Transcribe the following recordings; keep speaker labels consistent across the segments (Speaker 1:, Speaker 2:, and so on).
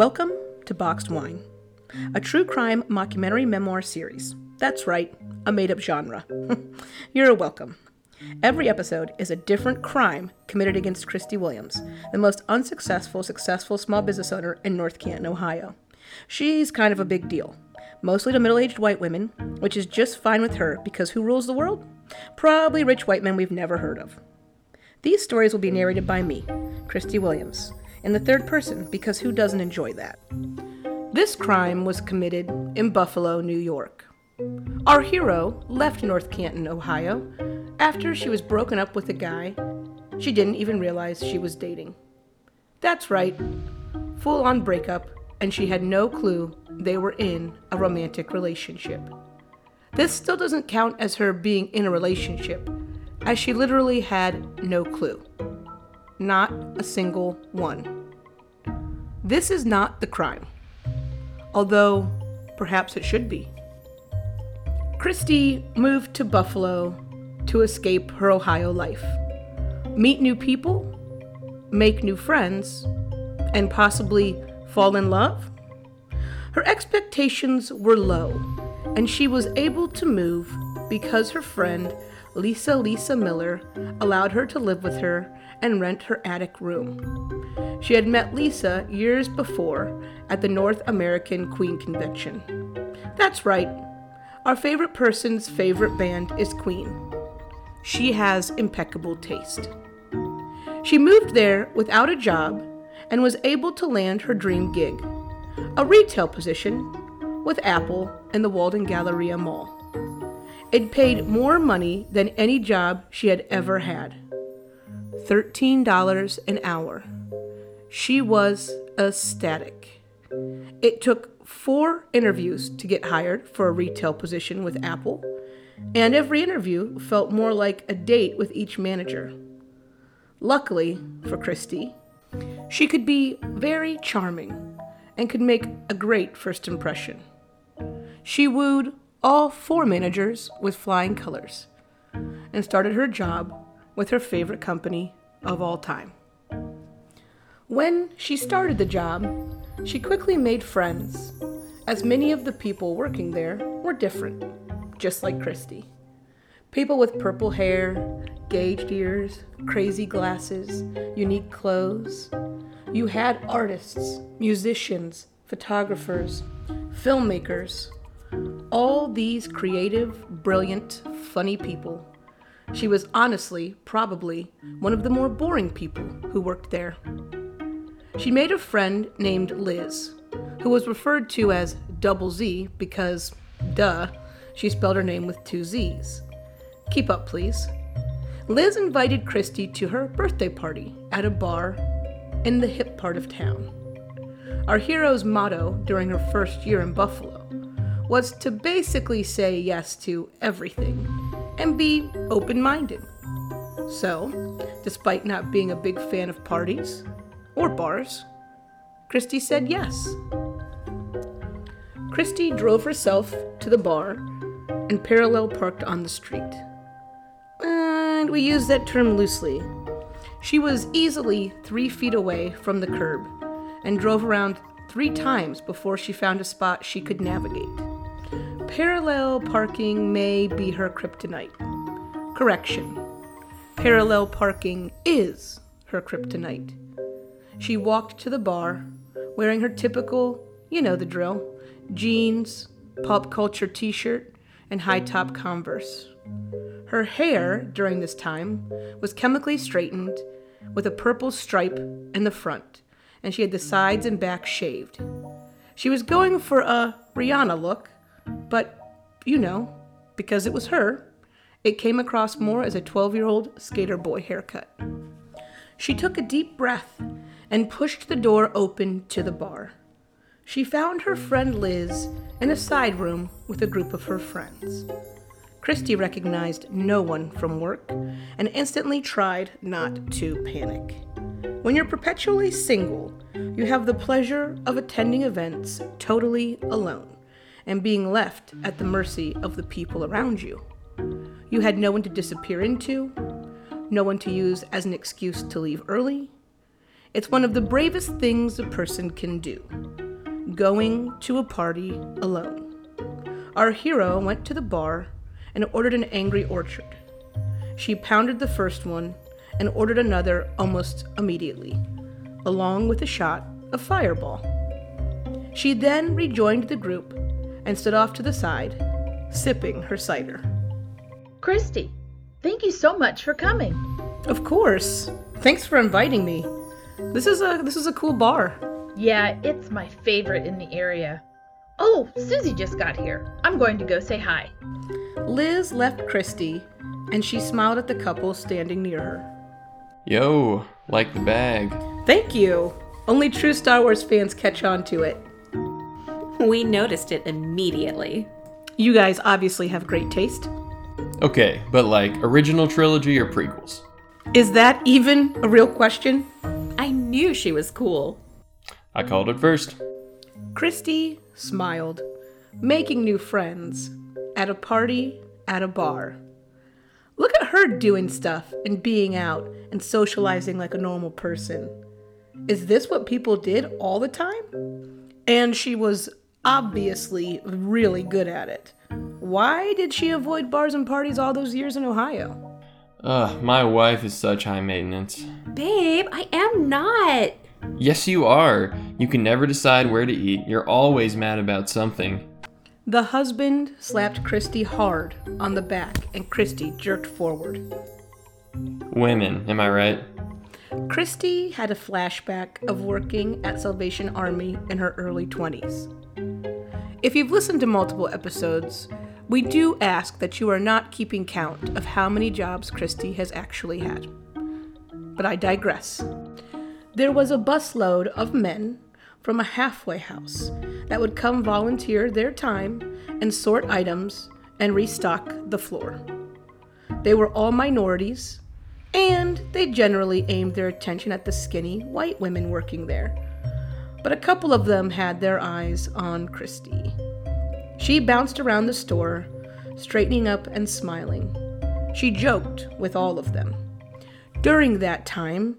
Speaker 1: Welcome to Boxed Wine, a true crime mockumentary memoir series. That's right, a made up genre. You're welcome. Every episode is a different crime committed against Christy Williams, the most unsuccessful successful small business owner in North Canton, Ohio. She's kind of a big deal, mostly to middle aged white women, which is just fine with her because who rules the world? Probably rich white men we've never heard of. These stories will be narrated by me, Christy Williams, in the third person because who doesn't enjoy that? This crime was committed in Buffalo, New York. Our hero left North Canton, Ohio, after she was broken up with a guy she didn't even realize she was dating. That's right, full on breakup, and she had no clue they were in a romantic relationship. This still doesn't count as her being in a relationship, as she literally had no clue. Not a single one. This is not the crime, although perhaps it should be. Christy moved to Buffalo to escape her Ohio life, meet new people, make new friends, and possibly fall in love. Her expectations were low, and she was able to move because her friend Lisa Lisa Miller allowed her to live with her and rent her attic room. She had met Lisa years before at the North American Queen Convention. That's right, our favorite person's favorite band is Queen. She has impeccable taste. She moved there without a job and was able to land her dream gig a retail position with Apple in the Walden Galleria Mall. It paid more money than any job she had ever had $13 an hour. She was ecstatic. It took four interviews to get hired for a retail position with Apple, and every interview felt more like a date with each manager. Luckily for Christy, she could be very charming and could make a great first impression. She wooed all four managers with flying colors and started her job with her favorite company of all time. When she started the job, she quickly made friends, as many of the people working there were different, just like Christy. People with purple hair, gauged ears, crazy glasses, unique clothes. You had artists, musicians, photographers, filmmakers, all these creative, brilliant, funny people. She was honestly, probably, one of the more boring people who worked there. She made a friend named Liz, who was referred to as Double Z because, duh, she spelled her name with two Z's. Keep up, please. Liz invited Christy to her birthday party at a bar in the hip part of town. Our hero's motto during her first year in Buffalo was to basically say yes to everything and be open minded. So, despite not being a big fan of parties or bars, Christy said yes. Christy drove herself to the bar and parallel parked on the street. And we use that term loosely. She was easily three feet away from the curb and drove around three times before she found a spot she could navigate. Parallel parking may be her kryptonite. Correction. Parallel parking is her kryptonite. She walked to the bar, wearing her typical, you know the drill, jeans, pop culture t shirt, and high top Converse. Her hair during this time was chemically straightened with a purple stripe in the front, and she had the sides and back shaved. She was going for a Rihanna look, but, you know, because it was her, it came across more as a 12 year old skater boy haircut. She took a deep breath and pushed the door open to the bar. She found her friend Liz in a side room with a group of her friends. Christy recognized no one from work and instantly tried not to panic. When you're perpetually single, you have the pleasure of attending events totally alone and being left at the mercy of the people around you. You had no one to disappear into, no one to use as an excuse to leave early. It's one of the bravest things a person can do going to a party alone. Our hero went to the bar and ordered an angry orchard. She pounded the first one and ordered another almost immediately, along with a shot of fireball. She then rejoined the group and stood off to the side, sipping her cider.
Speaker 2: Christy, thank you so much for coming.
Speaker 1: Of course. Thanks for inviting me. This is a this is a cool bar.
Speaker 2: Yeah, it's my favorite in the area. Oh, Susie just got here. I'm going to go say hi.
Speaker 1: Liz left Christy, and she smiled at the couple standing near her.
Speaker 3: Yo, like the bag.
Speaker 1: Thank you. Only true Star Wars fans catch on to it.
Speaker 4: We noticed it immediately.
Speaker 1: You guys obviously have great taste.
Speaker 3: Okay, but like original trilogy or prequels?
Speaker 1: Is that even a real question?
Speaker 4: I knew she was cool.
Speaker 3: I called it first.
Speaker 1: Christy smiled, making new friends at a party at a bar. Look at her doing stuff and being out and socializing like a normal person. Is this what people did all the time? And she was obviously really good at it. Why did she avoid bars and parties all those years in Ohio?
Speaker 3: Ugh, my wife is such high maintenance.
Speaker 4: Babe, I am not.
Speaker 3: Yes, you are. You can never decide where to eat. You're always mad about something.
Speaker 1: The husband slapped Christy hard on the back, and Christy jerked forward.
Speaker 3: Women, am I right?
Speaker 1: Christy had a flashback of working at Salvation Army in her early 20s. If you've listened to multiple episodes, we do ask that you are not keeping count of how many jobs Christy has actually had. But I digress. There was a busload of men from a halfway house that would come volunteer their time and sort items and restock the floor. They were all minorities, and they generally aimed their attention at the skinny white women working there. But a couple of them had their eyes on Christy. She bounced around the store, straightening up and smiling. She joked with all of them. During that time,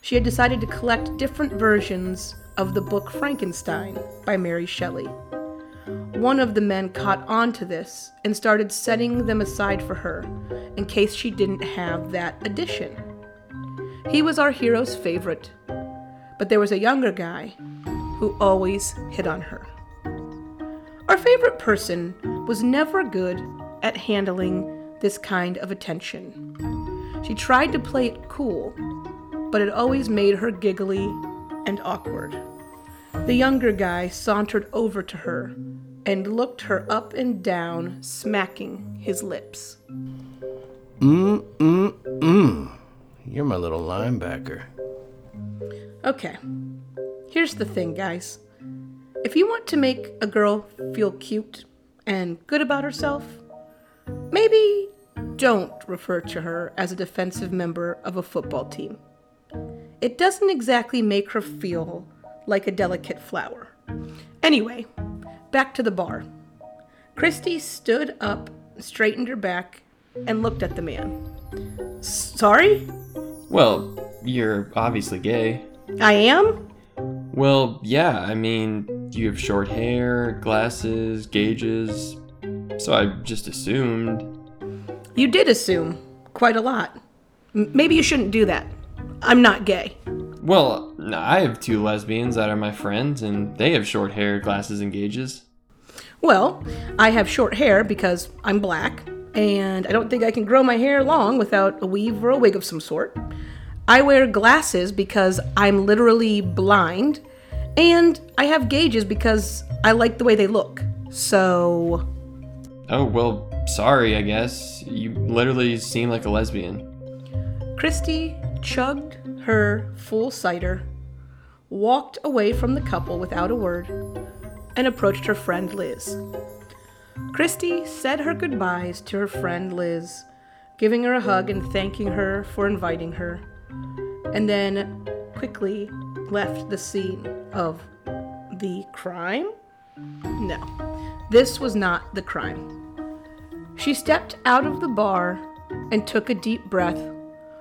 Speaker 1: she had decided to collect different versions of the book Frankenstein by Mary Shelley. One of the men caught on to this and started setting them aside for her in case she didn't have that edition. He was our hero's favorite, but there was a younger guy who always hit on her. Our favorite person was never good at handling this kind of attention. She tried to play it cool, but it always made her giggly and awkward. The younger guy sauntered over to her and looked her up and down, smacking his lips.
Speaker 5: Mm, mm, mm. You're my little linebacker.
Speaker 1: Okay, here's the thing, guys. If you want to make a girl feel cute and good about herself, maybe don't refer to her as a defensive member of a football team. It doesn't exactly make her feel like a delicate flower. Anyway, back to the bar. Christy stood up, straightened her back, and looked at the man. Sorry?
Speaker 3: Well, you're obviously gay.
Speaker 1: I am?
Speaker 3: Well, yeah, I mean, you have short hair, glasses, gauges. So I just assumed.
Speaker 1: You did assume quite a lot. M- maybe you shouldn't do that. I'm not gay.
Speaker 3: Well, I have two lesbians that are my friends, and they have short hair, glasses, and gauges.
Speaker 1: Well, I have short hair because I'm black, and I don't think I can grow my hair long without a weave or a wig of some sort. I wear glasses because I'm literally blind, and I have gauges because I like the way they look. So,
Speaker 3: Oh, well, sorry, I guess. You literally seem like a lesbian.
Speaker 1: Christy chugged her full cider, walked away from the couple without a word, and approached her friend Liz. Christy said her goodbyes to her friend Liz, giving her a hug and thanking her for inviting her, and then quickly left the scene of the crime? No, this was not the crime. She stepped out of the bar and took a deep breath,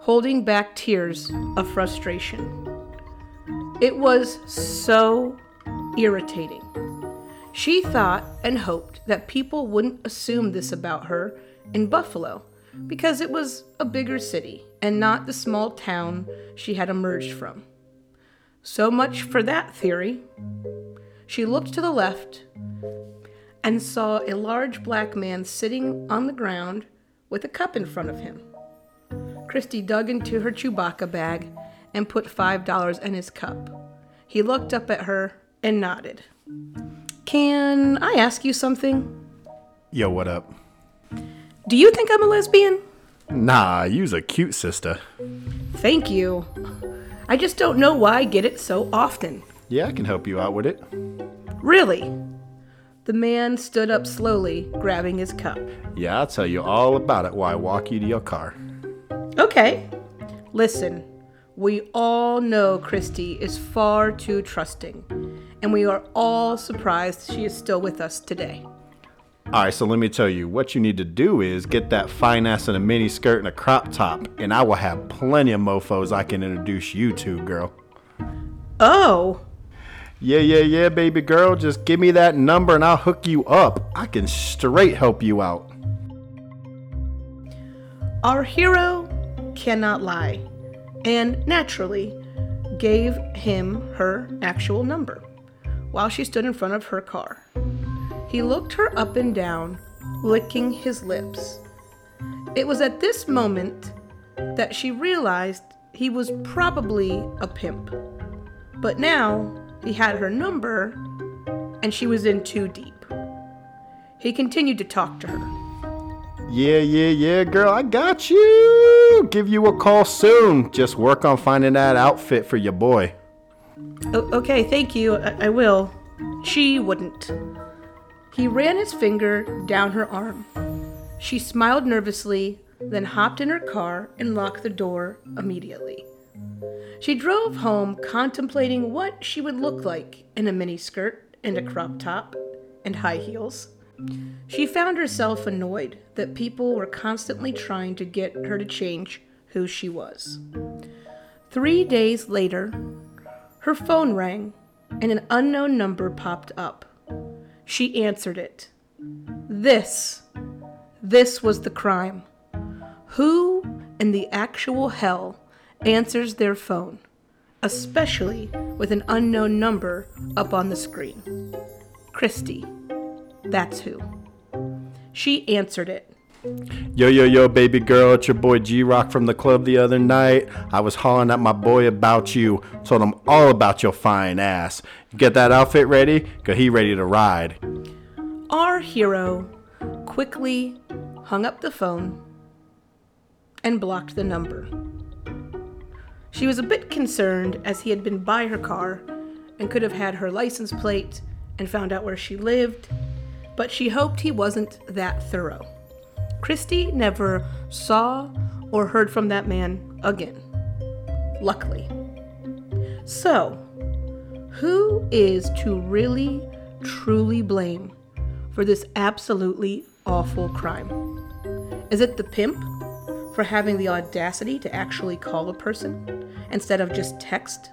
Speaker 1: holding back tears of frustration. It was so irritating. She thought and hoped that people wouldn't assume this about her in Buffalo because it was a bigger city and not the small town she had emerged from. So much for that theory. She looked to the left and saw a large black man sitting on the ground with a cup in front of him. Christy dug into her Chewbacca bag and put $5 in his cup. He looked up at her and nodded. Can I ask you something?
Speaker 6: Yo, what up?
Speaker 1: Do you think I'm a lesbian?
Speaker 6: Nah, you's a cute sister.
Speaker 1: Thank you. I just don't know why I get it so often.
Speaker 6: Yeah, I can help you out with it.
Speaker 1: Really? The man stood up slowly, grabbing his cup.
Speaker 6: Yeah, I'll tell you all about it while I walk you to your car.
Speaker 1: Okay. Listen, we all know Christy is far too trusting, and we are all surprised she is still with us today.
Speaker 6: Alright, so let me tell you, what you need to do is get that fine ass in a mini skirt and a crop top, and I will have plenty of mofos I can introduce you to, girl.
Speaker 1: Oh,
Speaker 6: Yeah, yeah, yeah, baby girl, just give me that number and I'll hook you up. I can straight help you out.
Speaker 1: our hero cannot lie, and naturally gave him her actual number while she stood in front of her car. He looked her up and down, licking his lips. It was at this moment that she realized he was probably a pimp. But now he had her number, and she was in too deep. He continued to talk to her.
Speaker 6: Yeah, yeah, yeah, girl, I got you. Give you a call soon. Just work on finding that outfit for your boy.
Speaker 1: O- okay, thank you. I-, I will. She wouldn't. He ran his finger down her arm. She smiled nervously, then hopped in her car and locked the door immediately. She drove home contemplating what she would look like in a miniskirt and a crop top and high heels. She found herself annoyed that people were constantly trying to get her to change who she was. Three days later, her phone rang and an unknown number popped up. She answered it. This, this was the crime. Who in the actual hell answers their phone, especially with an unknown number up on the screen? Christy. That's who. She answered it.
Speaker 6: Yo, yo, yo, baby girl, it's your boy G Rock from the club the other night. I was hollering at my boy about you, told him all about your fine ass. Get that outfit ready? Cause he ready to ride.
Speaker 1: Our hero quickly hung up the phone and blocked the number. She was a bit concerned as he had been by her car and could have had her license plate and found out where she lived, but she hoped he wasn't that thorough. Christy never saw or heard from that man again. Luckily. So, who is to really, truly blame for this absolutely awful crime? Is it the pimp for having the audacity to actually call a person instead of just text?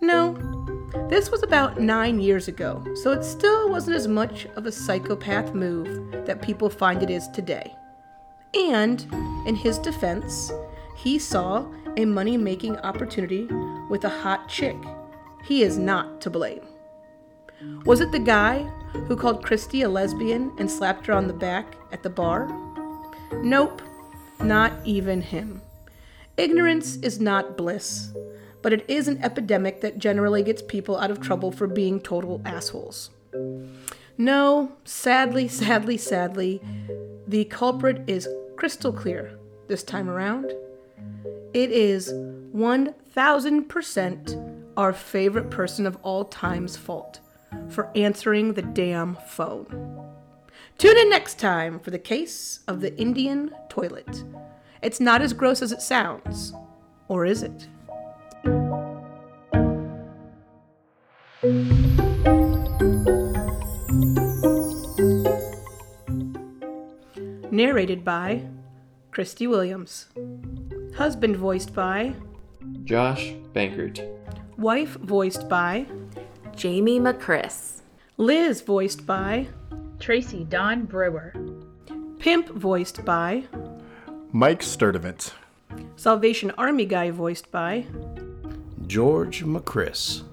Speaker 1: No, this was about nine years ago, so it still wasn't as much of a psychopath move that people find it is today. And, in his defense, he saw a money making opportunity with a hot chick. He is not to blame. Was it the guy who called Christy a lesbian and slapped her on the back at the bar? Nope, not even him. Ignorance is not bliss, but it is an epidemic that generally gets people out of trouble for being total assholes. No, sadly, sadly, sadly, the culprit is crystal clear this time around. It is 1000% our favorite person of all time's fault for answering the damn phone. Tune in next time for the case of the Indian toilet. It's not as gross as it sounds, or is it? Narrated by Christy Williams. Husband voiced by
Speaker 3: Josh Bankert.
Speaker 1: Wife voiced by
Speaker 4: Jamie McChris.
Speaker 1: Liz voiced by
Speaker 2: Tracy Don Brewer.
Speaker 1: Pimp voiced by
Speaker 6: Mike Sturdivant.
Speaker 1: Salvation Army Guy voiced by
Speaker 5: George McChris.